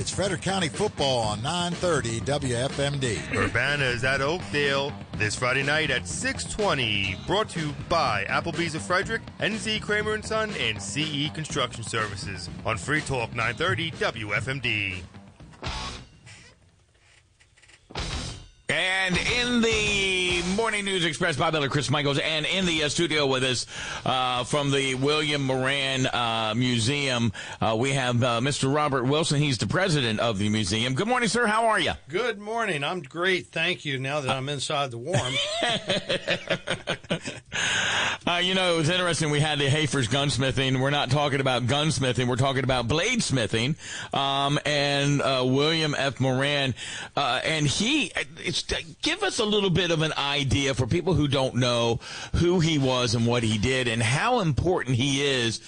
It's Frederick County football on 930 WFMD. Urbana is at Oakdale this Friday night at 620. Brought to you by Applebee's of Frederick, NZ Kramer and Son, and CE Construction Services on Free Talk 930 WFMD. And in the Morning News Express, Bob Miller, Chris Michaels, and in the uh, studio with us uh, from the William Moran uh, Museum, uh, we have uh, Mr. Robert Wilson. He's the president of the museum. Good morning, sir. How are you? Good morning. I'm great. Thank you. Now that I'm inside the warm. Uh, you know, it was interesting. We had the Hafer's gunsmithing. We're not talking about gunsmithing. We're talking about bladesmithing. Um, and William F. Moran, and he, give us a little bit of an idea for people who don't know who he was and what he did and how important he is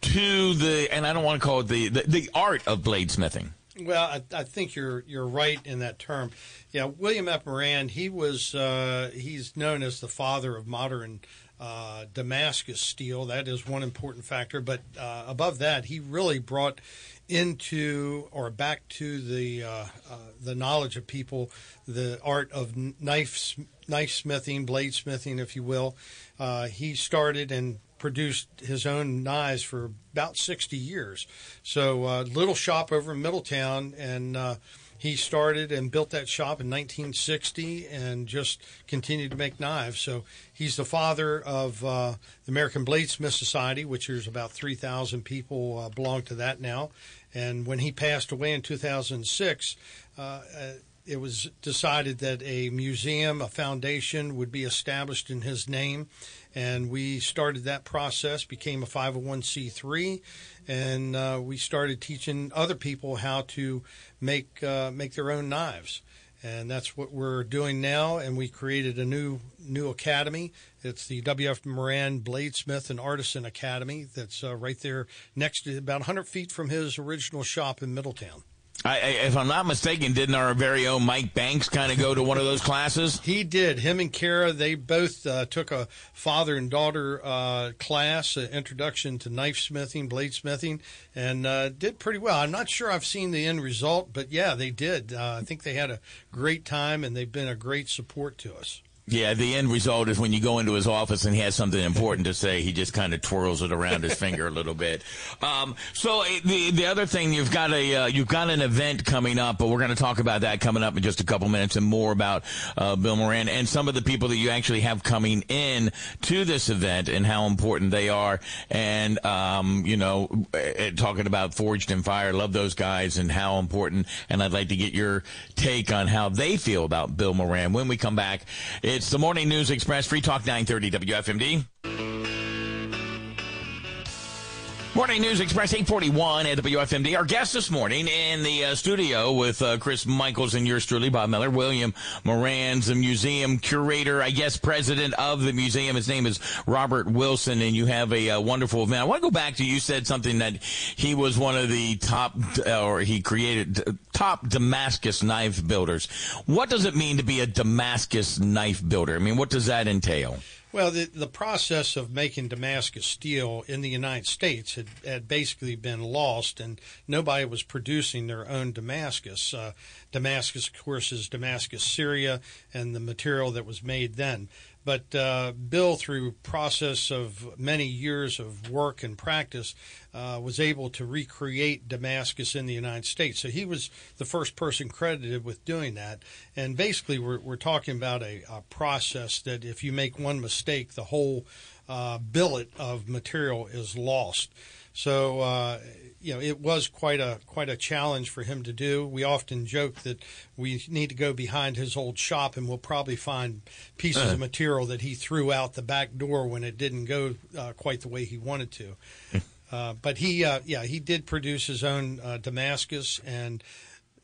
to the, and I don't want to call it the, the, the art of bladesmithing. Well, I, I, think you're you're right in that term. Yeah, William F. Moran, he was uh, he's known as the father of modern uh, Damascus steel. That is one important factor. But uh, above that, he really brought into or back to the uh, uh, the knowledge of people the art of knife knife smithing, blade smithing, if you will. Uh, he started and produced his own knives for about 60 years. So, little shop over in Middletown, and he started and built that shop in 1960 and just continued to make knives. So he's the father of uh, the American Bladesmith Society, which is about 3,000 people uh, belong to that now. And when he passed away in 2006, uh, uh, it was decided that a museum, a foundation would be established in his name. And we started that process, became a 501c3, and uh, we started teaching other people how to make uh, make their own knives and that's what we're doing now. And we created a new new academy. It's the W.F. Moran Bladesmith and Artisan Academy. That's uh, right there next to about 100 feet from his original shop in Middletown. I, if I'm not mistaken, didn't our very own Mike Banks kind of go to one of those classes? He did. Him and Kara, they both uh, took a father and daughter uh, class, uh, introduction to knife smithing, blade smithing, and uh, did pretty well. I'm not sure I've seen the end result, but yeah, they did. Uh, I think they had a great time, and they've been a great support to us. Yeah, the end result is when you go into his office and he has something important to say, he just kind of twirls it around his finger a little bit. Um, so eh, the the other thing you've got a uh, you've got an event coming up, but we're going to talk about that coming up in just a couple minutes and more about uh, Bill Moran and some of the people that you actually have coming in to this event and how important they are. And um, you know, eh, talking about Forged in Fire, love those guys and how important. And I'd like to get your take on how they feel about Bill Moran when we come back. It's the Morning News Express, Free Talk 930 WFMD. Morning News Express 841 at WFMD. Our guest this morning in the uh, studio with uh, Chris Michaels and yours truly, Bob Miller, William Moran's the museum curator, I guess president of the museum. His name is Robert Wilson, and you have a, uh, wonderful event. I want to go back to you said something that he was one of the top, or he created top Damascus knife builders. What does it mean to be a Damascus knife builder? I mean, what does that entail? Well, the, the process of making Damascus steel in the United States had, had basically been lost, and nobody was producing their own Damascus. Uh, Damascus, of course, is Damascus, Syria, and the material that was made then. But uh, Bill, through process of many years of work and practice, uh, was able to recreate Damascus in the United States. So he was the first person credited with doing that. And basically, we're, we're talking about a, a process that if you make one mistake, the whole uh, billet of material is lost. So uh, you know it was quite a quite a challenge for him to do. We often joke that we need to go behind his old shop and we'll probably find pieces uh-huh. of material that he threw out the back door when it didn't go uh, quite the way he wanted to. Uh, but he, uh, yeah, he did produce his own uh, Damascus, and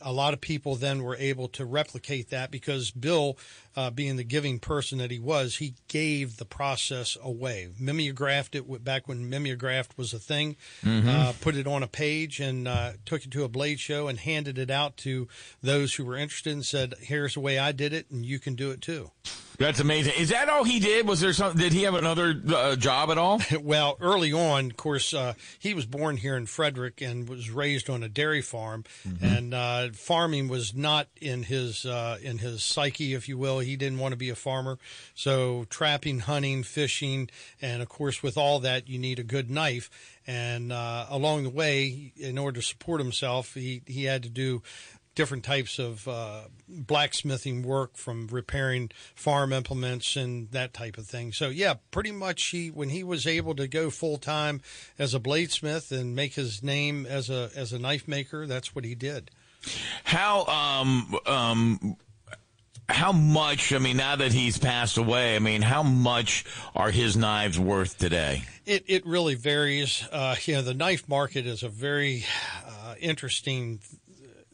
a lot of people then were able to replicate that because Bill uh, being the giving person that he was, he gave the process away. Mimeographed it back when mimeographed was a thing, mm-hmm. uh, put it on a page and uh, took it to a blade show and handed it out to those who were interested and said, here's the way I did it and you can do it too. That's amazing. Is that all he did? Was there some? Did he have another uh, job at all? well, early on, of course, uh, he was born here in Frederick and was raised on a dairy farm, mm-hmm. and uh, farming was not in his uh, in his psyche, if you will. He didn't want to be a farmer, so trapping, hunting, fishing, and of course, with all that, you need a good knife. And uh, along the way, in order to support himself, he he had to do different types of uh, blacksmithing work from repairing farm implements and that type of thing. So yeah, pretty much he when he was able to go full time as a bladesmith and make his name as a as a knife maker, that's what he did. How um um how much i mean now that he's passed away i mean how much are his knives worth today it, it really varies uh, you know the knife market is a very uh, interesting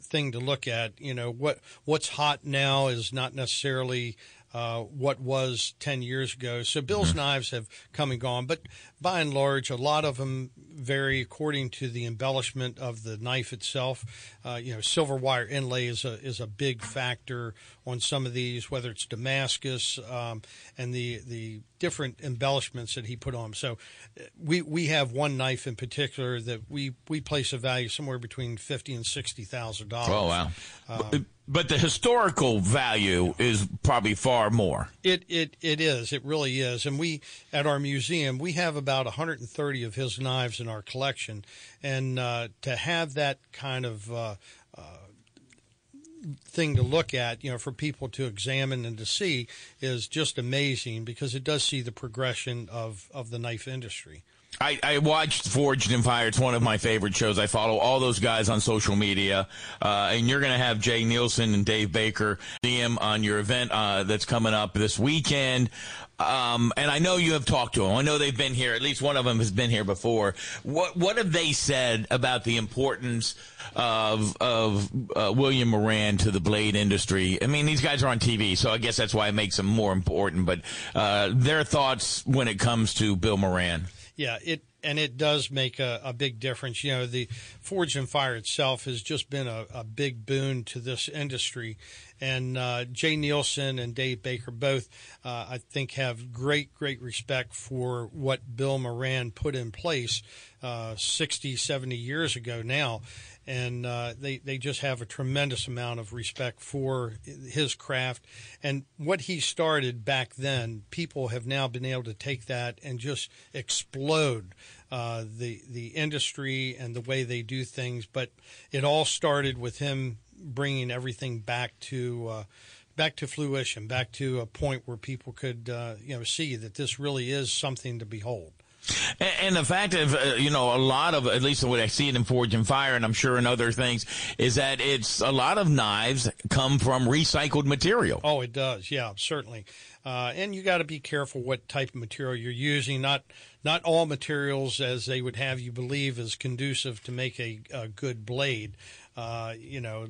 thing to look at. You know what what's hot now is not necessarily uh, what was 10 years ago. So Bill's mm-hmm. knives have come and gone, but by and large, a lot of them vary according to the embellishment of the knife itself. Uh, you know, silver wire inlay is a is a big factor on some of these, whether it's Damascus um, and the the different embellishments that he put on. So, uh, we we have one knife in particular that we we place a value somewhere between fifty and sixty thousand dollars. Oh wow! Um, but the historical value is probably far more. It it it is. It really is. And we at our museum we have about 130 of his knives in our collection, and uh, to have that kind of uh, uh, thing to look at, you know, for people to examine and to see is just amazing because it does see the progression of of the knife industry. I, I, watched Forged in Fire. It's one of my favorite shows. I follow all those guys on social media. Uh, and you're going to have Jay Neilson and Dave Baker DM on your event uh, that's coming up this weekend. Um, and I know you have talked to them. I know they've been here. At least one of them has been here before. What What have they said about the importance of of uh, William Moran to the blade industry? I mean, these guys are on TV, so I guess that's why it makes them more important. But uh, their thoughts when it comes to Bill Moran. Yeah, it and it does make a, a, big difference. You know, the Forged in Fire itself has just been a, a big boon to this industry. And uh, Jay Neilson and Dave Baker both, uh, I think, have great, great respect for what Bill Moran put in place uh, 60, 70 years ago now and uh, they they just have a tremendous amount of respect for his craft and what he started back then. People have now been able to take that and just explode uh, the the industry and the way they do things. But it all started with him bringing everything back to. Uh, back to fruition, back to a point where people could, uh, you know, see that this really is something to behold. And, and the fact of, uh, you know, a lot of, at least way I see it in Forged in Fire, and I'm sure in other things, is that it's a lot of knives come from recycled material. Oh, it does. Yeah, certainly. Uh, and you got to be careful what type of material you're using. Not not all materials, as they would have you believe, is conducive to make a, a good blade. Uh, you know,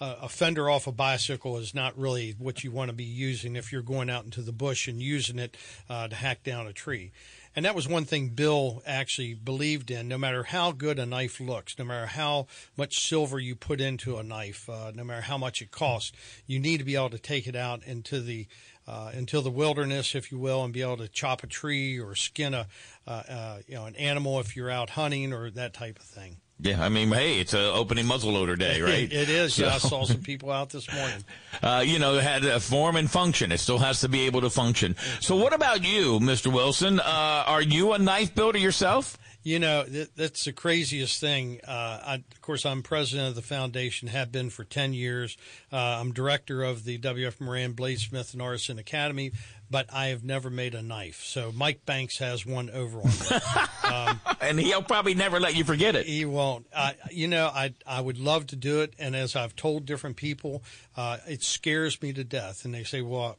a fender off a bicycle is not really what you want to be using if you're going out into the bush and using it uh, to hack down a tree. And that was one thing Bill actually believed in. No matter how good a knife looks, no matter how much silver you put into a knife, uh, no matter how much it costs, you need to be able to take it out into the uh, into the wilderness, if you will, and be able to chop a tree or skin a uh, uh you know an animal if you're out hunting or that type of thing. Yeah, I mean, hey, it's a opening muzzleloader day, right? it is. So, yeah, I saw some people out this morning. Uh, you know, had a form and function. It still has to be able to function. So, what about you, Mr. Wilson? Uh, are you a knife builder yourself? You know, th- that's the craziest thing. Uh, I, of course, I'm president of the foundation, have been for 10 years. Uh, I'm director of the W.F. Moran Bladesmith and Artisan Academy, but I have never made a knife. So Mike Banks has one over on me. um, and he'll probably never let you forget it. He won't. I, you know, I, I would love to do it. And as I've told different people, uh, it scares me to death. And they say, well,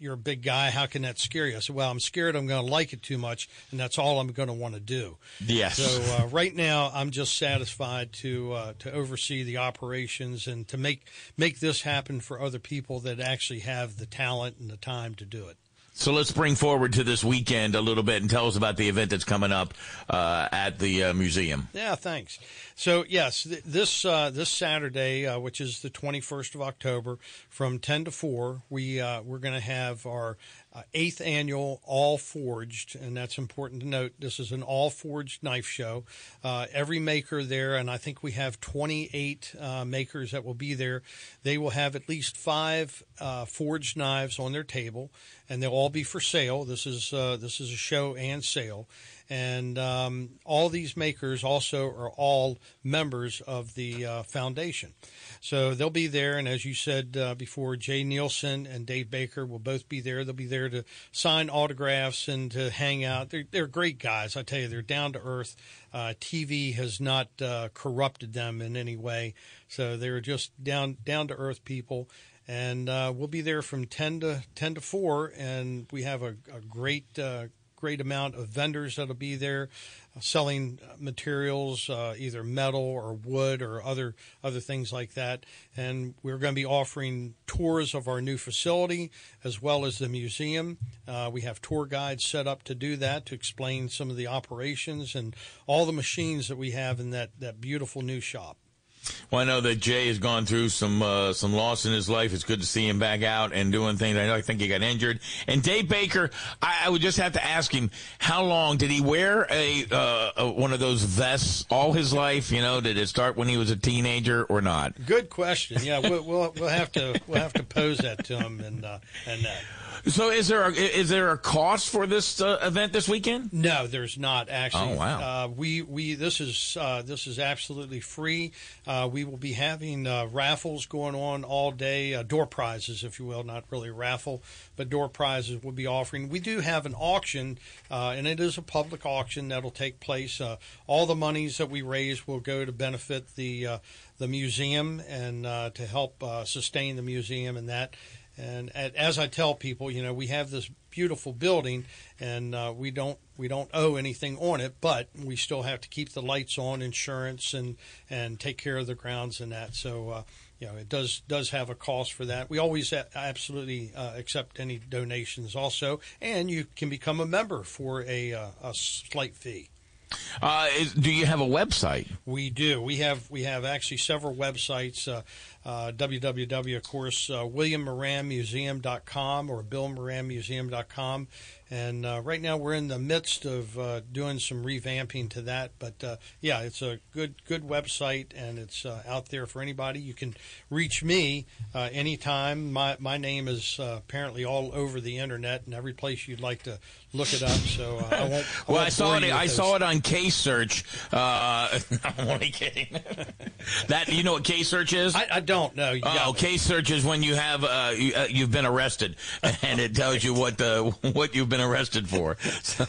you're a big guy. How can that scare you? I said, well, I'm scared I'm going to like it too much, and that's all I'm going to want to do. Yes. So uh, right now, I'm just satisfied to uh, to oversee the operations and to make make this happen for other people that actually have the talent and the time to do it. So let's bring forward to this weekend a little bit and tell us about the event that's coming up uh, at the uh, museum. Yeah, thanks. So yes, th- this uh, this Saturday, uh, which is the 21st of October, from 10 to 4, we uh, we're going to have our uh, eighth annual All Forged, and that's important to note. This is an All Forged knife show. Uh, every maker there, and I think we have 28 uh, makers that will be there. They will have at least five uh, forged knives on their table, and they'll all be for sale. This is uh, this is a show and sale. And um, all these makers also are all members of the uh, foundation. So they'll be there. And as you said uh, before, Jay Neilson and Dave Baker will both be there. They'll be there to sign autographs and to hang out. They're, they're great guys. I tell you, they're down to earth. Uh, TV has not uh, corrupted them in any way. So they're just down down to earth people. And uh, we'll be there from ten to ten to four, and we have a, a great uh, great amount of vendors that'll be there uh, selling materials, uh, either metal or wood or other other things like that. And we're going to be offering tours of our new facility as well as the museum. Uh, we have tour guides set up to do that to explain some of the operations and all the machines that we have in that that beautiful new shop. Well, I know that Jay has gone through some uh, some loss in his life. It's good to see him back out and doing things. I know I think he got injured. And Dave Baker, I, I would just have to ask him how long did he wear a, uh, a one of those vests all his life? You know, did it start when he was a teenager or not? Good question. Yeah, we'll we'll, we'll have to we'll have to pose that to him and uh, and that. So, is there a, is there a cost for this uh, event this weekend? No, there's not actually. Oh, wow. Uh, we we this is uh, this is absolutely free. Uh, we will be having uh, raffles going on all day, uh, door prizes, if you will, not really raffle, but door prizes we'll be offering. We do have an auction, uh, and it is a public auction that'll take place. Uh, all the monies that we raise will go to benefit the uh, the museum and uh, to help uh, sustain the museum and that. And as I tell people, you know, we have this beautiful building, and uh, we don't we don't owe anything on it, but we still have to keep the lights on, insurance, and and take care of the grounds and that. So. Uh, you know, it does does have a cost for that. We always a- absolutely uh, accept any donations, also, and you can become a member for a uh, a slight fee. Uh, is, do you have a website? We do. We have we have actually several websites. Uh, uh, www, of course, uh, WilliamMoranMuseum.com or BillMoranMuseum.com. And uh, right now we're in the midst of uh, doing some revamping to that. But uh, yeah, it's a good good website and it's uh, out there for anybody. You can reach me uh, anytime. My my name is uh, apparently all over the internet and every place you'd like to look it up. So uh, I won't. I Well, won't I saw it. I those. saw it on Case Search. Uh, I'm only kidding. that you know what Case Search is? I, I don't know. You Oh, case search is when you have uh, you, uh, you've been arrested, and it tells you what the what you've been arrested for. So,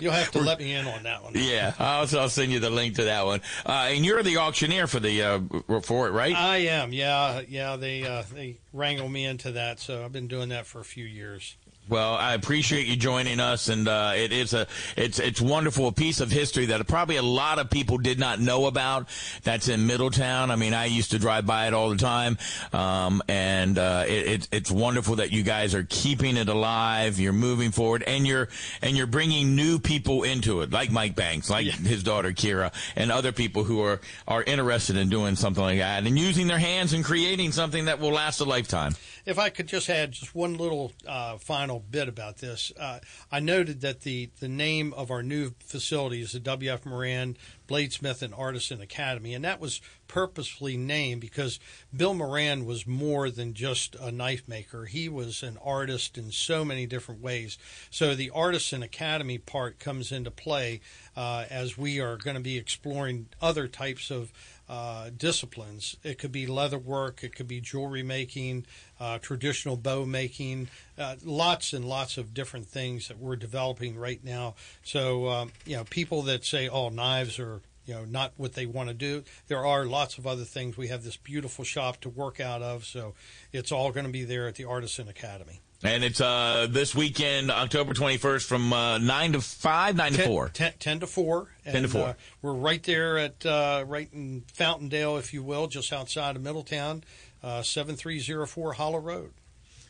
You'll have to let me in on that one. yeah, I'll, I'll send you the link to that one. Uh, and you're the auctioneer for the uh, for it, right? I am. Yeah, yeah. They uh, they wrangle me into that, so I've been doing that for a few years. Well, I appreciate you joining us, and uh, it is a it's it's wonderful a piece of history that probably a lot of people did not know about. That's in Middletown. I mean, I used to drive by it all the time, um, and uh, it, it's it's wonderful that you guys are keeping it alive. You're moving forward, and you're and you're bringing new people into it, like Mike Banks, like his daughter Kira, and other people who are are interested in doing something like that and using their hands and creating something that will last a lifetime. If I could just add just one little uh, final bit about this, uh, I noted that the, the name of our new facility is the W.F. Moran Bladesmith and Artisan Academy, and that was purposefully named because Bill Moran was more than just a knife maker. He was an artist in so many different ways. So the Artisan Academy part comes into play uh, as we are going to be exploring other types of uh, disciplines. It could be leather work, it could be jewelry making, uh, traditional bow making, uh, lots and lots of different things that we're developing right now. So, um, you know, people that say, oh, knives are you know not what they want to do. There are lots of other things. We have this beautiful shop to work out of, so it's all going to be there at the Artisan Academy. And it's uh, this weekend, October 21st, from uh, 9 to 5, 9 to 4. 10, 10 to 4. 10 to 4. Uh, we're right there at, uh, right in Fountaindale, if you will, just outside of Middletown, uh, 7304 Hollow Road.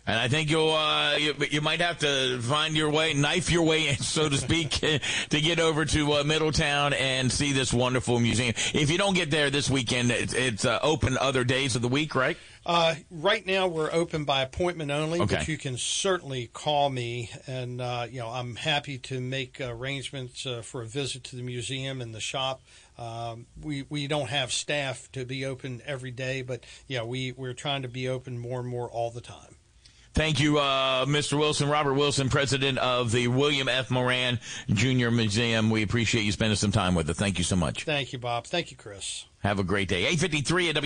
And I think you'll uh, you, you might have to find your way, knife your way in, so to speak, to get over to uh, Middletown and see this wonderful museum. If you don't get there this weekend, it's, it's uh, open other days of the week, right? Uh, right now, we're open by appointment only, Okay. but you can certainly call me, and uh, you know I'm happy to make arrangements uh, for a visit to the museum and the shop. Um, we we don't have staff to be open every day, but yeah, we we're trying to be open more and more all the time. Thank you, uh, Mr. Wilson, Robert Wilson, president of the William F. Moran Jr. Museum. We appreciate you spending some time with us. Thank you so much. Thank you, Bob. Thank you, Chris. Have a great day. 853 at